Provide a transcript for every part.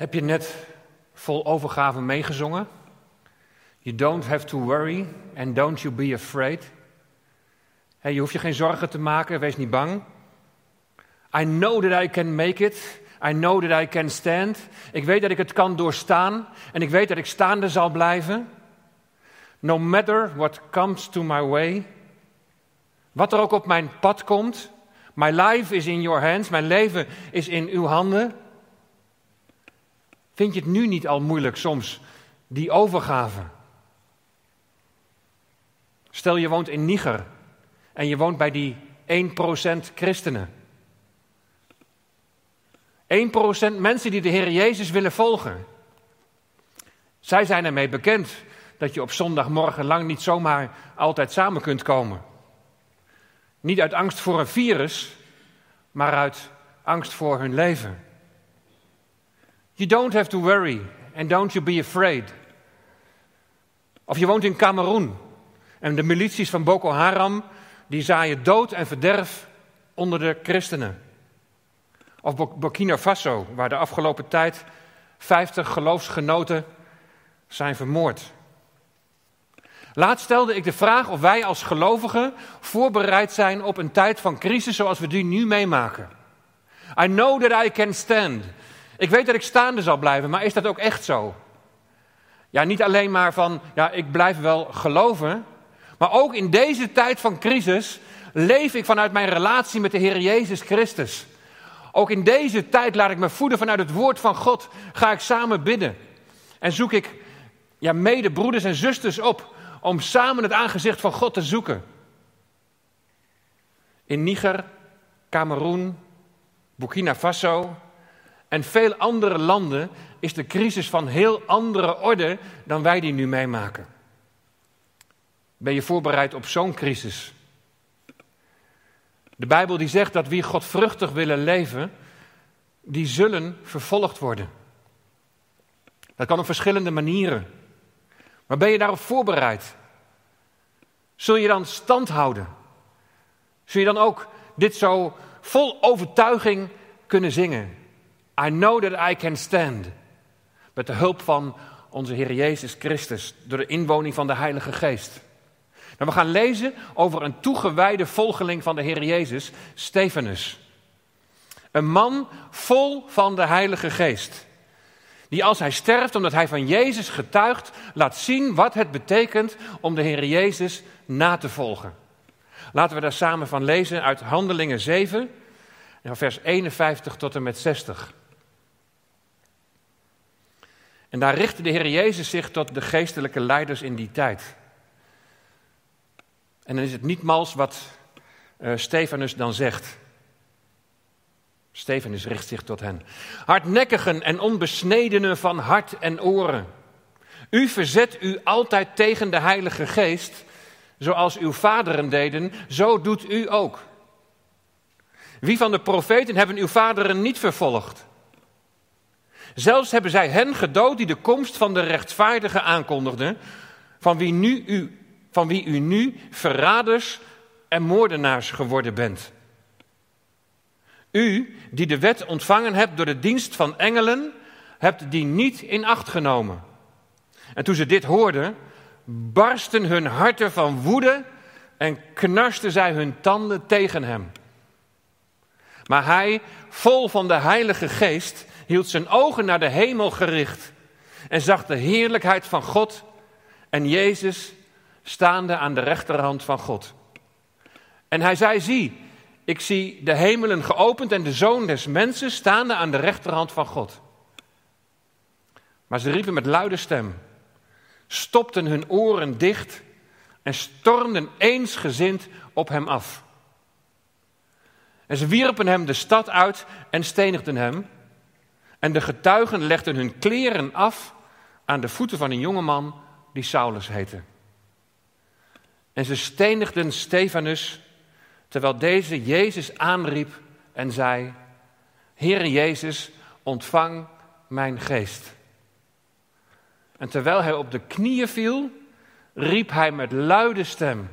Heb je net vol overgave meegezongen? You don't have to worry and don't you be afraid. Je hoeft je geen zorgen te maken, wees niet bang. I know that I can make it. I know that I can stand. Ik weet dat ik het kan doorstaan en ik weet dat ik staande zal blijven. No matter what comes to my way. Wat er ook op mijn pad komt. My life is in your hands. Mijn leven is in uw handen. Vind je het nu niet al moeilijk soms, die overgave? Stel je woont in Niger en je woont bij die 1% christenen. 1% mensen die de Heer Jezus willen volgen. Zij zijn ermee bekend dat je op zondagmorgen lang niet zomaar altijd samen kunt komen. Niet uit angst voor een virus, maar uit angst voor hun leven. You don't have to worry and don't you be afraid. Of je woont in Cameroen en de milities van Boko Haram die zaaien dood en verderf onder de christenen. Of Burkina Faso, waar de afgelopen tijd 50 geloofsgenoten zijn vermoord. Laat stelde ik de vraag of wij als gelovigen voorbereid zijn op een tijd van crisis zoals we die nu meemaken. I know that I can stand. Ik weet dat ik staande zal blijven, maar is dat ook echt zo? Ja, niet alleen maar van, ja, ik blijf wel geloven, maar ook in deze tijd van crisis leef ik vanuit mijn relatie met de Heer Jezus Christus. Ook in deze tijd laat ik me voeden vanuit het woord van God. Ga ik samen bidden. En zoek ik ja, medebroeders en zusters op om samen het aangezicht van God te zoeken. In Niger, Cameroen, Burkina Faso en veel andere landen is de crisis van heel andere orde dan wij die nu meemaken. Ben je voorbereid op zo'n crisis? De Bijbel die zegt dat wie godvruchtig willen leven, die zullen vervolgd worden. Dat kan op verschillende manieren. Maar ben je daarop voorbereid? Zul je dan stand houden? Zul je dan ook dit zo vol overtuiging kunnen zingen? I know that I can stand. Met de hulp van onze Heer Jezus Christus, door de inwoning van de Heilige Geest. En we gaan lezen over een toegewijde volgeling van de Heer Jezus, Stefanus. Een man vol van de Heilige Geest. Die als hij sterft, omdat hij van Jezus getuigt, laat zien wat het betekent om de Heer Jezus na te volgen. Laten we daar samen van lezen uit Handelingen 7, vers 51 tot en met 60. En daar richtte de Heer Jezus zich tot de geestelijke leiders in die tijd. En dan is het niet mals wat uh, Stefanus dan zegt. Stefanus richt zich tot hen. Hardnekkigen en onbesnedenen van hart en oren. U verzet u altijd tegen de Heilige Geest, zoals uw vaderen deden, zo doet u ook. Wie van de profeten hebben uw vaderen niet vervolgd? Zelfs hebben zij hen gedood die de komst van de rechtvaardige aankondigden, van wie nu u van wie u nu verraders en moordenaars geworden bent. U, die de wet ontvangen hebt door de dienst van engelen, hebt die niet in acht genomen. En toen ze dit hoorden, barsten hun harten van woede en knarsten zij hun tanden tegen hem. Maar hij, vol van de Heilige Geest, hield zijn ogen naar de hemel gericht en zag de heerlijkheid van God en Jezus staande aan de rechterhand van God. En hij zei, zie, ik zie de hemelen geopend en de zoon des mensen staande aan de rechterhand van God. Maar ze riepen met luide stem, stopten hun oren dicht en stormden eensgezind op hem af. En ze wierpen hem de stad uit en stenigden hem. En de getuigen legden hun kleren af aan de voeten van een jongeman die Saulus heette. En ze stenigden Stefanus, terwijl deze Jezus aanriep en zei: Heere Jezus, ontvang mijn geest. En terwijl hij op de knieën viel, riep hij met luide stem: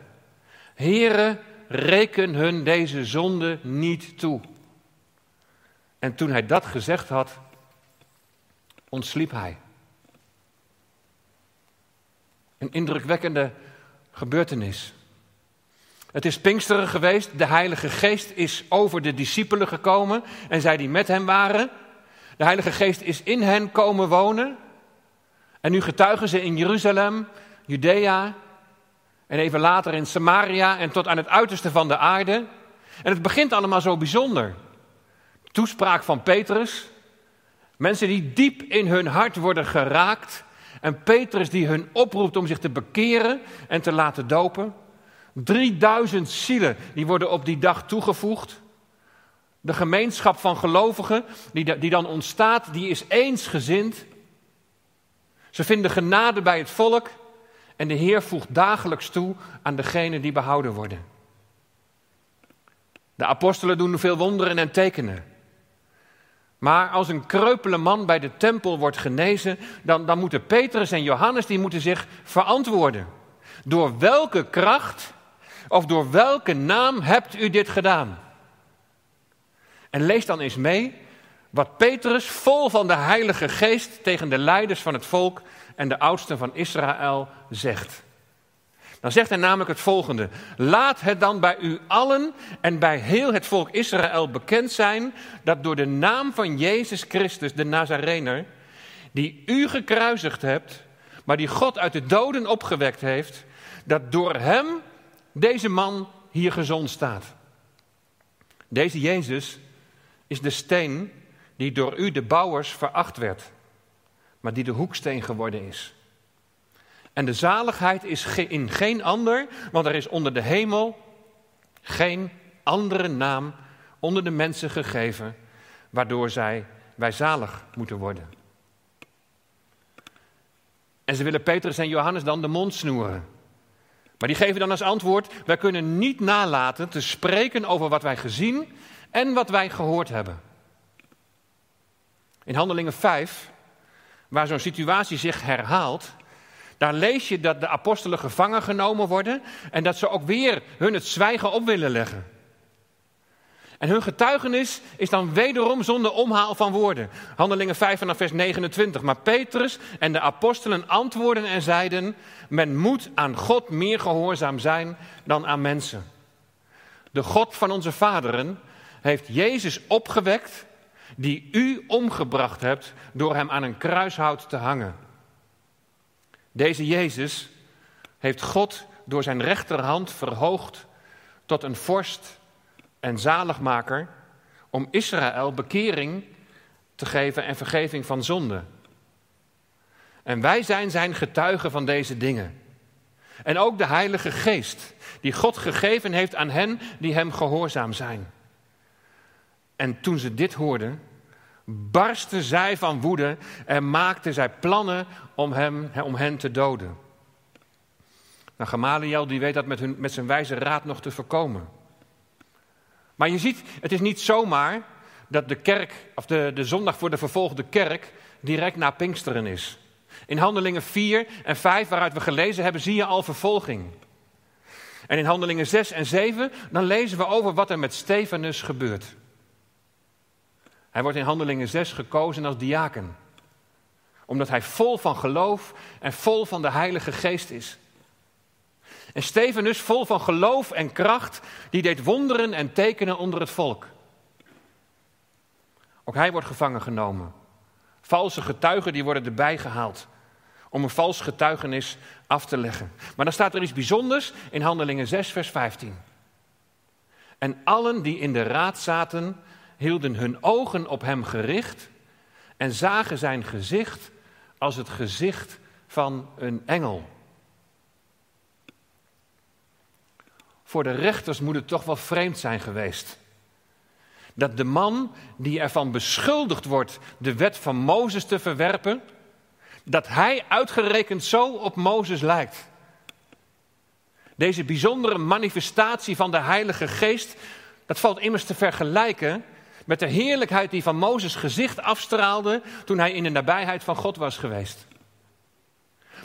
Heere, reken hun deze zonde niet toe. En toen hij dat gezegd had, ontsliep hij. Een indrukwekkende gebeurtenis. Het is Pinksteren geweest, de Heilige Geest is over de discipelen gekomen en zij die met hem waren. De Heilige Geest is in hen komen wonen. En nu getuigen ze in Jeruzalem, Judea en even later in Samaria en tot aan het uiterste van de aarde. En het begint allemaal zo bijzonder. Toespraak van Petrus. Mensen die diep in hun hart worden geraakt. En Petrus die hun oproept om zich te bekeren en te laten dopen. 3000 zielen die worden op die dag toegevoegd. De gemeenschap van gelovigen die, die dan ontstaat, die is eensgezind. Ze vinden genade bij het volk en de Heer voegt dagelijks toe aan degenen die behouden worden. De apostelen doen veel wonderen en tekenen. Maar als een kreupele man bij de tempel wordt genezen, dan, dan moeten Petrus en Johannes die moeten zich verantwoorden. Door welke kracht of door welke naam hebt u dit gedaan? En lees dan eens mee wat Petrus vol van de Heilige Geest tegen de leiders van het volk en de oudsten van Israël zegt. Dan zegt hij namelijk het volgende: Laat het dan bij u allen en bij heel het volk Israël bekend zijn dat door de naam van Jezus Christus, de Nazarener, die u gekruisigd hebt, maar die God uit de doden opgewekt heeft, dat door hem deze man hier gezond staat. Deze Jezus is de steen die door u de bouwers veracht werd, maar die de hoeksteen geworden is. En de zaligheid is in geen ander, want er is onder de hemel geen andere naam onder de mensen gegeven, waardoor zij wij zalig moeten worden. En ze willen Petrus en Johannes dan de mond snoeren. Maar die geven dan als antwoord: wij kunnen niet nalaten te spreken over wat wij gezien en wat wij gehoord hebben. In Handelingen 5, waar zo'n situatie zich herhaalt, daar lees je dat de apostelen gevangen genomen worden en dat ze ook weer hun het zwijgen op willen leggen. En hun getuigenis is dan wederom zonder omhaal van woorden. Handelingen 5 vanaf vers 29. Maar Petrus en de apostelen antwoorden en zeiden: Men moet aan God meer gehoorzaam zijn dan aan mensen. De God van onze vaderen heeft Jezus opgewekt, die u omgebracht hebt door hem aan een kruishout te hangen. Deze Jezus heeft God door zijn rechterhand verhoogd tot een vorst en zaligmaker om Israël bekering te geven en vergeving van zonde. En wij zijn zijn getuigen van deze dingen. En ook de Heilige Geest, die God gegeven heeft aan hen die hem gehoorzaam zijn. En toen ze dit hoorden, barstten zij van woede en maakten zij plannen om, hem, om hen te doden. Nou, Gamaliel die weet dat met, hun, met zijn wijze raad nog te voorkomen. Maar je ziet, het is niet zomaar dat de kerk, of de, de zondag voor de vervolgde kerk, direct na Pinksteren is. In Handelingen 4 en 5, waaruit we gelezen hebben, zie je al vervolging. En in Handelingen 6 en 7, dan lezen we over wat er met Stefanus gebeurt. Hij wordt in Handelingen 6 gekozen als diaken. Omdat hij vol van geloof en vol van de Heilige Geest is. En Stefanus, vol van geloof en kracht, die deed wonderen en tekenen onder het volk. Ook hij wordt gevangen genomen. Valse getuigen die worden erbij gehaald om een vals getuigenis af te leggen. Maar dan staat er iets bijzonders in Handelingen 6, vers 15. En allen die in de raad zaten, hielden hun ogen op hem gericht en zagen zijn gezicht als het gezicht van een engel. Voor de rechters moet het toch wel vreemd zijn geweest. Dat de man die ervan beschuldigd wordt de wet van Mozes te verwerpen, dat hij uitgerekend zo op Mozes lijkt. Deze bijzondere manifestatie van de Heilige Geest, dat valt immers te vergelijken met de heerlijkheid die van Mozes gezicht afstraalde toen hij in de nabijheid van God was geweest.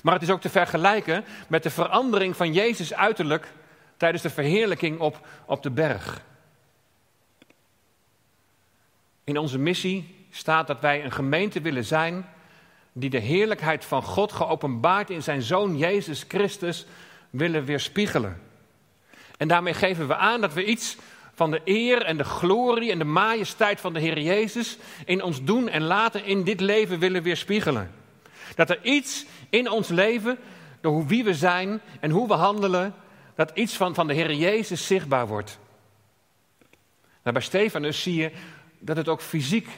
Maar het is ook te vergelijken met de verandering van Jezus uiterlijk tijdens de verheerlijking op, op de berg. In onze missie staat dat wij een gemeente willen zijn die de heerlijkheid van God geopenbaard in zijn Zoon Jezus Christus willen weerspiegelen. En daarmee geven we aan dat we iets van de eer en de glorie en de majesteit van de Heer Jezus in ons doen en laten in dit leven willen weerspiegelen. Dat er iets in ons leven, door wie we zijn en hoe we handelen, dat iets van, van de Heer Jezus zichtbaar wordt. Nou, bij Stefanus zie je dat het ook fysiek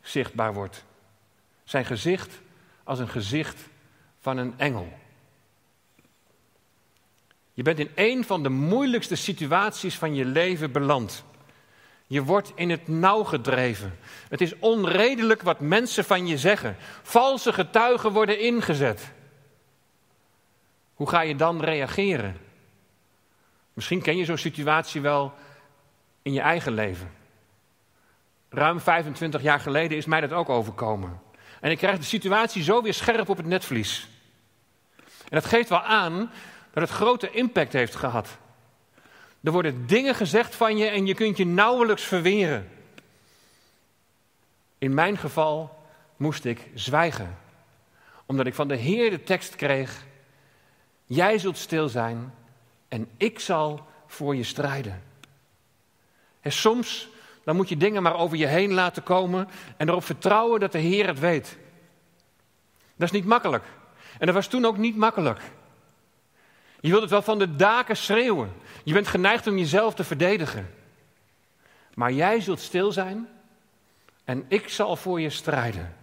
zichtbaar wordt. Zijn gezicht als een gezicht van een engel. Je bent in een van de moeilijkste situaties van je leven beland. Je wordt in het nauw gedreven. Het is onredelijk wat mensen van je zeggen. Valse getuigen worden ingezet. Hoe ga je dan reageren? Misschien ken je zo'n situatie wel in je eigen leven. Ruim 25 jaar geleden is mij dat ook overkomen. En ik krijg de situatie zo weer scherp op het netvlies. En dat geeft wel aan dat het grote impact heeft gehad. Er worden dingen gezegd van je en je kunt je nauwelijks verweren. In mijn geval moest ik zwijgen, omdat ik van de Heer de tekst kreeg: Jij zult stil zijn en ik zal voor je strijden. En soms dan moet je dingen maar over je heen laten komen en erop vertrouwen dat de Heer het weet. Dat is niet makkelijk. En dat was toen ook niet makkelijk. Je wilt het wel van de daken schreeuwen. Je bent geneigd om jezelf te verdedigen. Maar jij zult stil zijn en ik zal voor je strijden.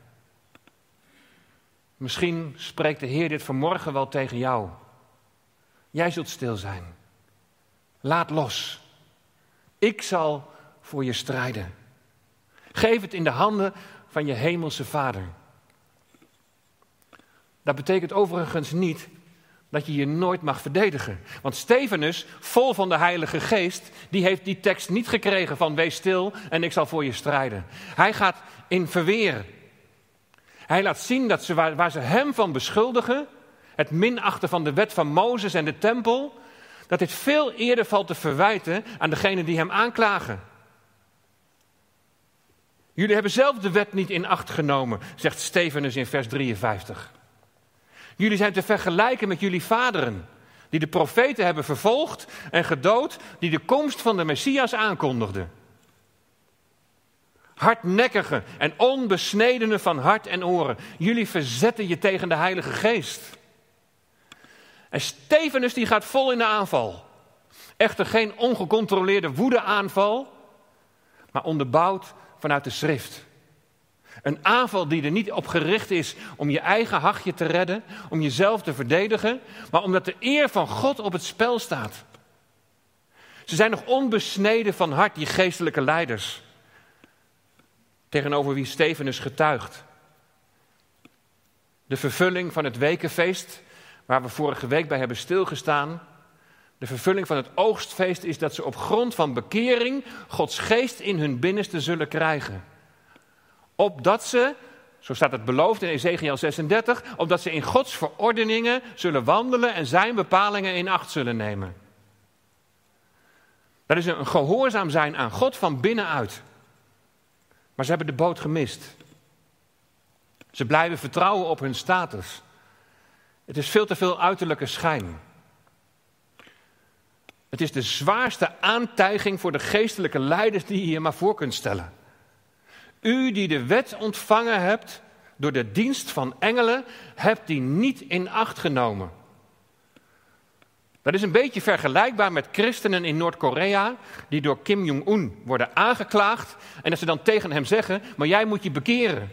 Misschien spreekt de Heer dit vanmorgen wel tegen jou. Jij zult stil zijn. Laat los. Ik zal voor je strijden. Geef het in de handen van je hemelse Vader. Dat betekent overigens niet dat je je nooit mag verdedigen. Want Stefanus, vol van de Heilige Geest, die heeft die tekst niet gekregen van wees stil en ik zal voor je strijden. Hij gaat in verweer. Hij laat zien dat ze waar, waar ze hem van beschuldigen, het minachten van de wet van Mozes en de tempel, dat dit veel eerder valt te verwijten aan degenen die hem aanklagen. Jullie hebben zelf de wet niet in acht genomen, zegt Stefanus in vers 53. Jullie zijn te vergelijken met jullie vaderen, die de profeten hebben vervolgd en gedood, die de komst van de Messias aankondigden. Hardnekkige en onbesnedene van hart en oren. Jullie verzetten je tegen de Heilige Geest. En Stefanus die gaat vol in de aanval. Echter geen ongecontroleerde woedeaanval, maar onderbouwd vanuit de schrift. Een aanval die er niet op gericht is om je eigen hachje te redden, om jezelf te verdedigen, maar omdat de eer van God op het spel staat. Ze zijn nog onbesneden van hart, die geestelijke leiders, tegenover wie Stevenus getuigt. De vervulling van het wekenfeest, waar we vorige week bij hebben stilgestaan, de vervulling van het oogstfeest is dat ze op grond van bekering Gods geest in hun binnenste zullen krijgen. Opdat ze, zo staat het beloofd in Ezekiel 36, opdat ze in Gods verordeningen zullen wandelen en zijn bepalingen in acht zullen nemen. Dat is een gehoorzaam zijn aan God van binnenuit. Maar ze hebben de boot gemist. Ze blijven vertrouwen op hun status. Het is veel te veel uiterlijke schijn. Het is de zwaarste aantijging voor de geestelijke leiders die je je maar voor kunt stellen. U die de wet ontvangen hebt door de dienst van engelen, hebt die niet in acht genomen. Dat is een beetje vergelijkbaar met christenen in Noord-Korea die door Kim Jong-un worden aangeklaagd en dat ze dan tegen hem zeggen, maar jij moet je bekeren.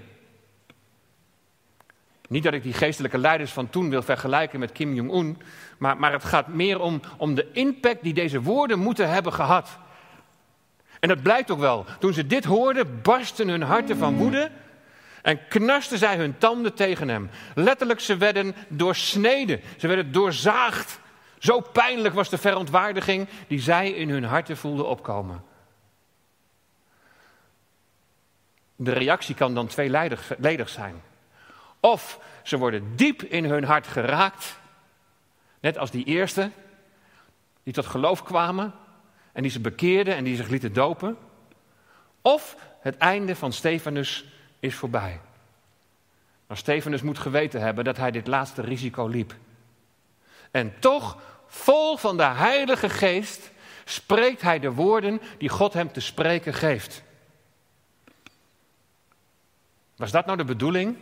Niet dat ik die geestelijke leiders van toen wil vergelijken met Kim Jong-un, maar, maar het gaat meer om, om de impact die deze woorden moeten hebben gehad. En dat blijkt ook wel. Toen ze dit hoorden, barsten hun harten van woede en knarsten zij hun tanden tegen hem. Letterlijk, ze werden doorsneden, ze werden doorzaagd. Zo pijnlijk was de verontwaardiging die zij in hun harten voelden opkomen. De reactie kan dan tweeledig zijn. Of ze worden diep in hun hart geraakt, net als die eerste, die tot geloof kwamen en die ze bekeerden en die zich lieten dopen. Of het einde van Stefanus is voorbij. Maar Stefanus moet geweten hebben dat hij dit laatste risico liep. En toch, vol van de Heilige Geest, spreekt hij de woorden die God hem te spreken geeft. Was dat nou de bedoeling?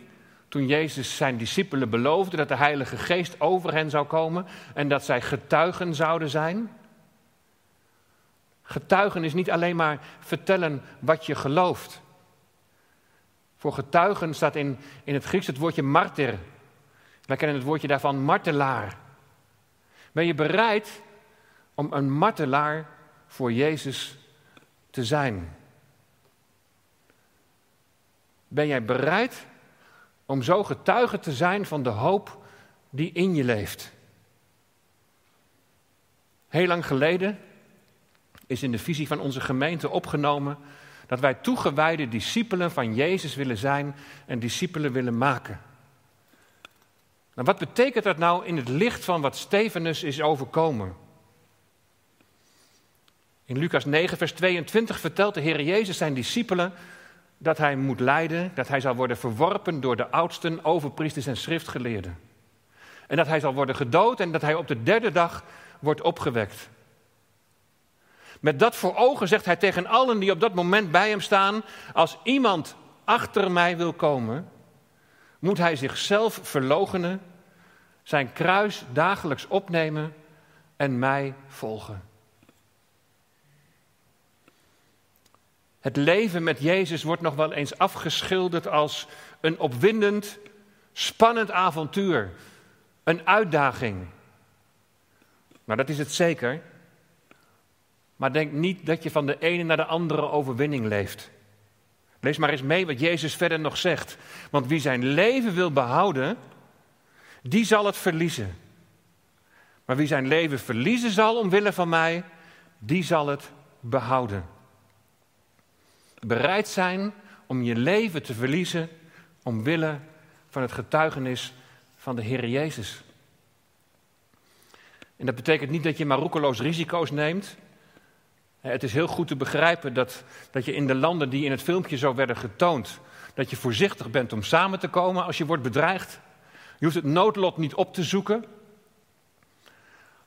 Toen Jezus zijn discipelen beloofde dat de Heilige Geest over hen zou komen en dat zij getuigen zouden zijn? Getuigen is niet alleen maar vertellen wat je gelooft. Voor getuigen staat in, in het Grieks het woordje martyr. Wij kennen het woordje daarvan martelaar. Ben je bereid om een martelaar voor Jezus te zijn? Ben jij bereid om zo getuige te zijn van de hoop die in je leeft? Heel lang geleden is in de visie van onze gemeente opgenomen dat wij toegewijde discipelen van Jezus willen zijn en discipelen willen maken. Nou, wat betekent dat nou in het licht van wat Stefanus is overkomen? In Lucas 9, vers 22 vertelt de Heer Jezus zijn discipelen dat hij moet lijden, dat hij zal worden verworpen door de oudsten, overpriesters en schriftgeleerden. En dat hij zal worden gedood en dat hij op de derde dag wordt opgewekt. Met dat voor ogen zegt hij tegen allen die op dat moment bij hem staan: Als iemand achter mij wil komen, moet hij zichzelf verloochenen, zijn kruis dagelijks opnemen en mij volgen. Het leven met Jezus wordt nog wel eens afgeschilderd als een opwindend, spannend avontuur, een uitdaging. Maar dat is het zeker. Maar denk niet dat je van de ene naar de andere overwinning leeft. Lees maar eens mee wat Jezus verder nog zegt. Want wie zijn leven wil behouden, die zal het verliezen. Maar wie zijn leven verliezen zal omwille van mij, die zal het behouden. Bereid zijn om je leven te verliezen omwille van het getuigenis van de Heer Jezus. En dat betekent niet dat je maar roekeloos risico's neemt. Het is heel goed te begrijpen dat, dat je in de landen die in het filmpje zo werden getoond, dat je voorzichtig bent om samen te komen als je wordt bedreigd. Je hoeft het noodlot niet op te zoeken.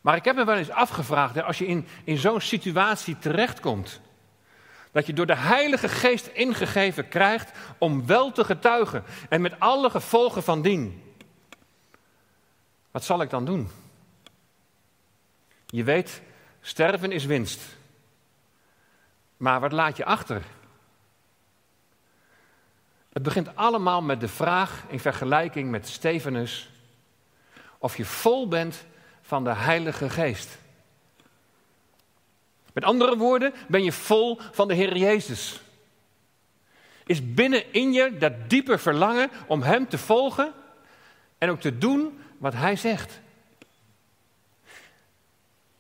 Maar ik heb me wel eens afgevraagd, als je in, in zo'n situatie terechtkomt, dat je door de Heilige Geest ingegeven krijgt om wel te getuigen en met alle gevolgen van dien. Wat zal ik dan doen? Je weet, sterven is winst. Maar wat laat je achter? Het begint allemaal met de vraag in vergelijking met Stefanus of je vol bent van de Heilige Geest. Met andere woorden, ben je vol van de Heer Jezus. Is binnenin je dat diepe verlangen om Hem te volgen en ook te doen wat Hij zegt?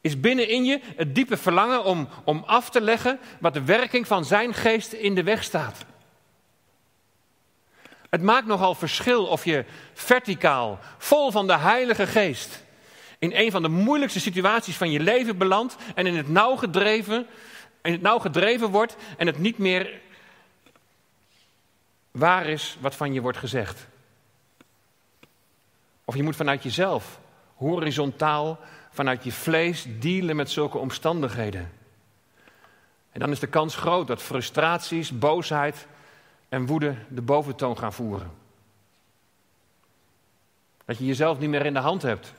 Is binnenin je het diepe verlangen om, om af te leggen wat de werking van Zijn geest in de weg staat? Het maakt nogal verschil of je verticaal, vol van de Heilige Geest, in een van de moeilijkste situaties van je leven belandt en in het nauw gedreven, in het nauw gedreven wordt en het niet meer waar is wat van je wordt gezegd. Of je moet vanuit jezelf, horizontaal, vanuit je vlees dealen met zulke omstandigheden. En dan is de kans groot dat frustraties, boosheid en woede de boventoon gaan voeren. Dat je jezelf niet meer in de hand hebt.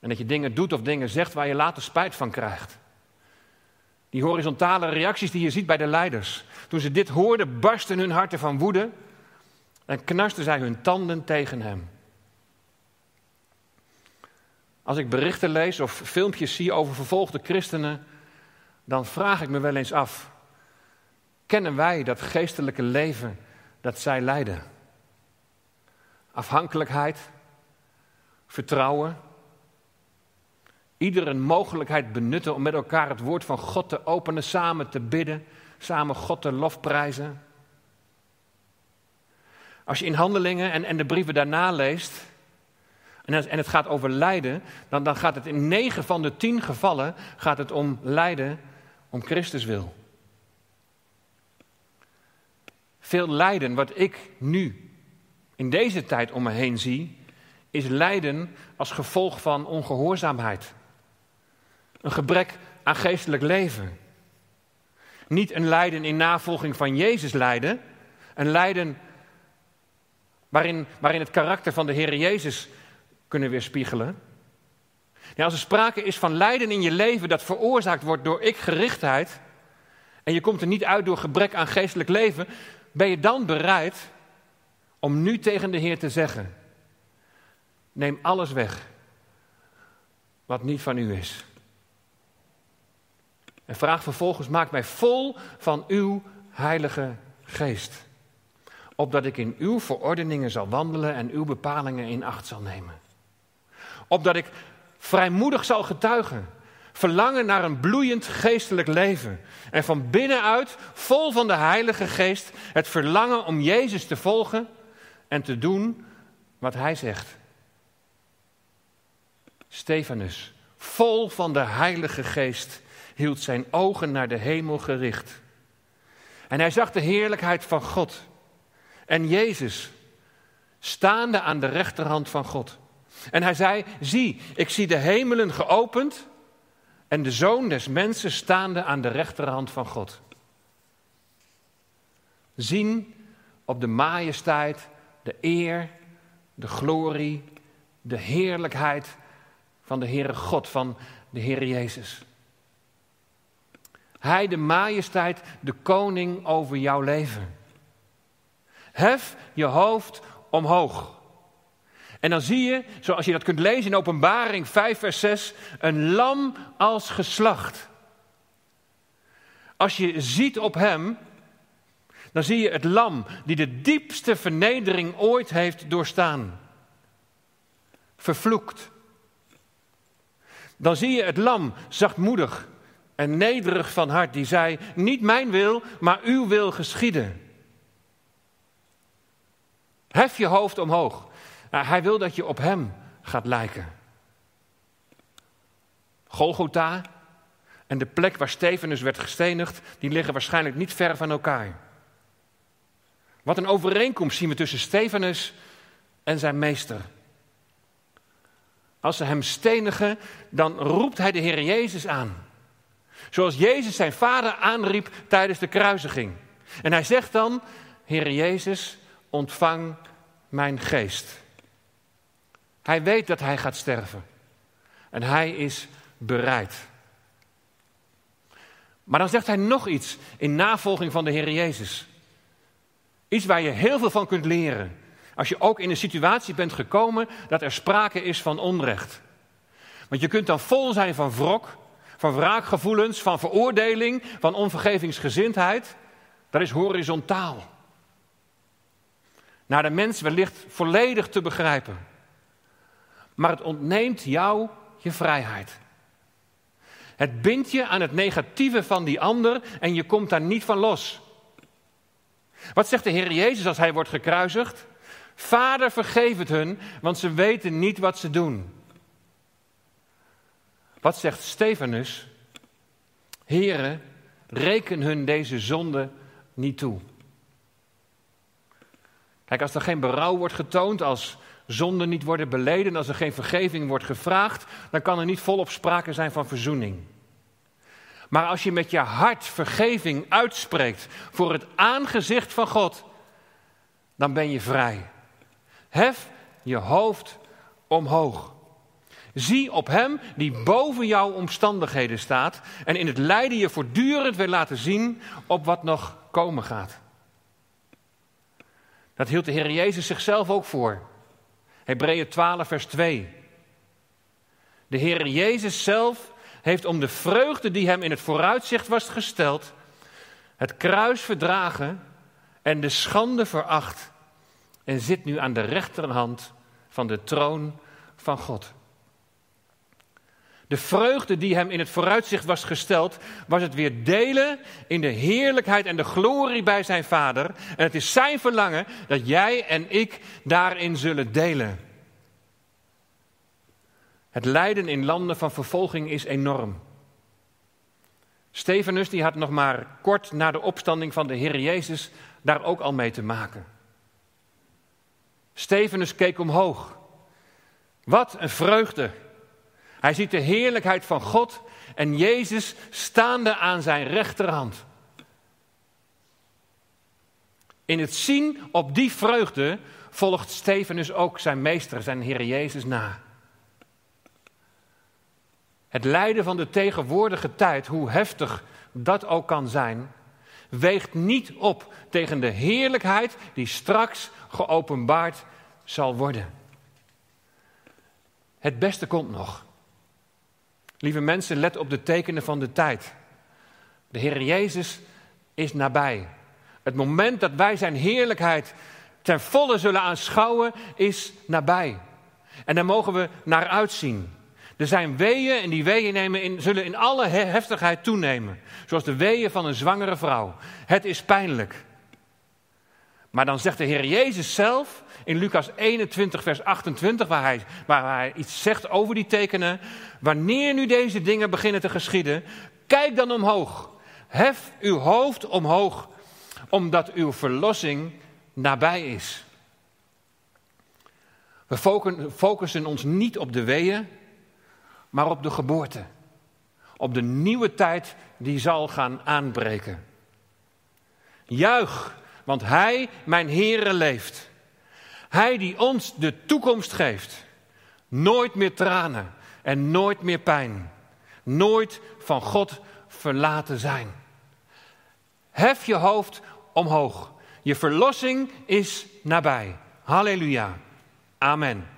En dat je dingen doet of dingen zegt waar je later spijt van krijgt. Die horizontale reacties die je ziet bij de leiders. Toen ze dit hoorden, barsten hun harten van woede en knarsten zij hun tanden tegen hem. Als ik berichten lees of filmpjes zie over vervolgde christenen, dan vraag ik me wel eens af: kennen wij dat geestelijke leven dat zij leiden? Afhankelijkheid, vertrouwen, iedere mogelijkheid benutten om met elkaar het woord van God te openen, samen te bidden, samen God te lofprijzen. Als je in handelingen en, en de brieven daarna leest, en, het gaat over lijden, dan, dan gaat het in negen van de tien gevallen gaat het om lijden om Christus wil. Veel lijden wat ik nu in deze tijd om me heen zie, is lijden als gevolg van ongehoorzaamheid. Een gebrek aan geestelijk leven. Niet een lijden in navolging van Jezus lijden, een lijden waarin, waarin het karakter van de Heer Jezus kunnen weerspiegelen. Ja, als er sprake is van lijden in je leven dat veroorzaakt wordt door ik-gerichtheid, en je komt er niet uit door gebrek aan geestelijk leven, ben je dan bereid om nu tegen de Heer te zeggen: Neem alles weg wat niet van u is. En vraag vervolgens: Maak mij vol van uw Heilige Geest. Opdat ik in uw verordeningen zal wandelen en uw bepalingen in acht zal nemen. Opdat ik vrijmoedig zal getuigen. Verlangen naar een bloeiend geestelijk leven. En van binnenuit, vol van de Heilige Geest, het verlangen om Jezus te volgen en te doen wat Hij zegt. Stefanus, vol van de Heilige Geest, hield zijn ogen naar de hemel gericht. En hij zag de heerlijkheid van God en Jezus staande aan de rechterhand van God. En hij zei: Zie, ik zie de hemelen geopend en de zoon des mensen staande aan de rechterhand van God. Zien op de majesteit, de eer, de glorie, de heerlijkheid van de Heere God, van de Heere Jezus. Hij, de majesteit, de koning over jouw leven. Hef je hoofd omhoog. En dan zie je, zoals je dat kunt lezen in Openbaring 5, vers 6, een lam als geslacht. Als je ziet op hem, dan zie je het lam die de diepste vernedering ooit heeft doorstaan. Vervloekt. Dan zie je het lam zachtmoedig en nederig van hart, die zei: Niet mijn wil, maar uw wil geschieden. Hef je hoofd omhoog. Nou, hij wil dat je op hem gaat lijken. Golgotha en de plek waar Stefanus werd gestenigd, die liggen waarschijnlijk niet ver van elkaar. Wat een overeenkomst zien we tussen Stefanus en zijn meester. Als ze hem stenigen, dan roept hij de Heer Jezus aan. Zoals Jezus zijn vader aanriep tijdens de kruisiging. En hij zegt dan, Heer Jezus, ontvang mijn geest. Hij weet dat hij gaat sterven. En hij is bereid. Maar dan zegt hij nog iets in navolging van de Heer Jezus. Iets waar je heel veel van kunt leren. Als je ook in een situatie bent gekomen dat er sprake is van onrecht. Want je kunt dan vol zijn van wrok, van wraakgevoelens, van veroordeling, van onvergevingsgezindheid. Dat is horizontaal. Naar de mens wellicht volledig te begrijpen. Maar het ontneemt jou je vrijheid. Het bindt je aan het negatieve van die ander en je komt daar niet van los. Wat zegt de Heer Jezus als hij wordt gekruisigd? Vader, vergeef het hun, want ze weten niet wat ze doen. Wat zegt Stefanus? Heren, reken hun deze zonde niet toe. Kijk, als er geen berouw wordt getoond, als zonden niet worden beleden, als er geen vergeving wordt gevraagd, dan kan er niet volop sprake zijn van verzoening. Maar als je met je hart vergeving uitspreekt voor het aangezicht van God, dan ben je vrij. Hef je hoofd omhoog. Zie op Hem die boven jouw omstandigheden staat en in het lijden je voortdurend wil laten zien op wat nog komen gaat. Dat hield de Heer Jezus zichzelf ook voor. Hebreeën 12, vers 2. De Heer Jezus zelf heeft om de vreugde die hem in het vooruitzicht was gesteld, het kruis verdragen en de schande veracht en zit nu aan de rechterhand van de troon van God. De vreugde die hem in het vooruitzicht was gesteld, was het weer delen in de heerlijkheid en de glorie bij zijn vader. En het is zijn verlangen dat jij en ik daarin zullen delen. Het lijden in landen van vervolging is enorm. Stefanus die had nog maar kort na de opstanding van de Heer Jezus daar ook al mee te maken. Stefanus keek omhoog. Wat een vreugde. Hij ziet de heerlijkheid van God en Jezus staande aan zijn rechterhand. In het zien op die vreugde volgt Stefanus ook zijn meester, zijn Heer Jezus, na. Het lijden van de tegenwoordige tijd, hoe heftig dat ook kan zijn, weegt niet op tegen de heerlijkheid die straks geopenbaard zal worden. Het beste komt nog. Lieve mensen, let op de tekenen van de tijd. De Heer Jezus is nabij. Het moment dat wij Zijn heerlijkheid ten volle zullen aanschouwen, is nabij. En daar mogen we naar uitzien. Er zijn weeën en die weeën nemen in, zullen in alle heftigheid toenemen. Zoals de weeën van een zwangere vrouw. Het is pijnlijk. Maar dan zegt de Heer Jezus zelf in Lucas 21, vers 28, waar hij, waar hij iets zegt over die tekenen. Wanneer nu deze dingen beginnen te geschieden, kijk dan omhoog. Hef uw hoofd omhoog, omdat uw verlossing nabij is. We focussen ons niet op de weeën, maar op de geboorte. Op de nieuwe tijd die zal gaan aanbreken. Juich, want Hij, mijn Heere, leeft. Hij die ons de toekomst geeft. Nooit meer tranen en nooit meer pijn. Nooit van God verlaten zijn. Hef je hoofd omhoog. Je verlossing is nabij. Halleluja. Amen.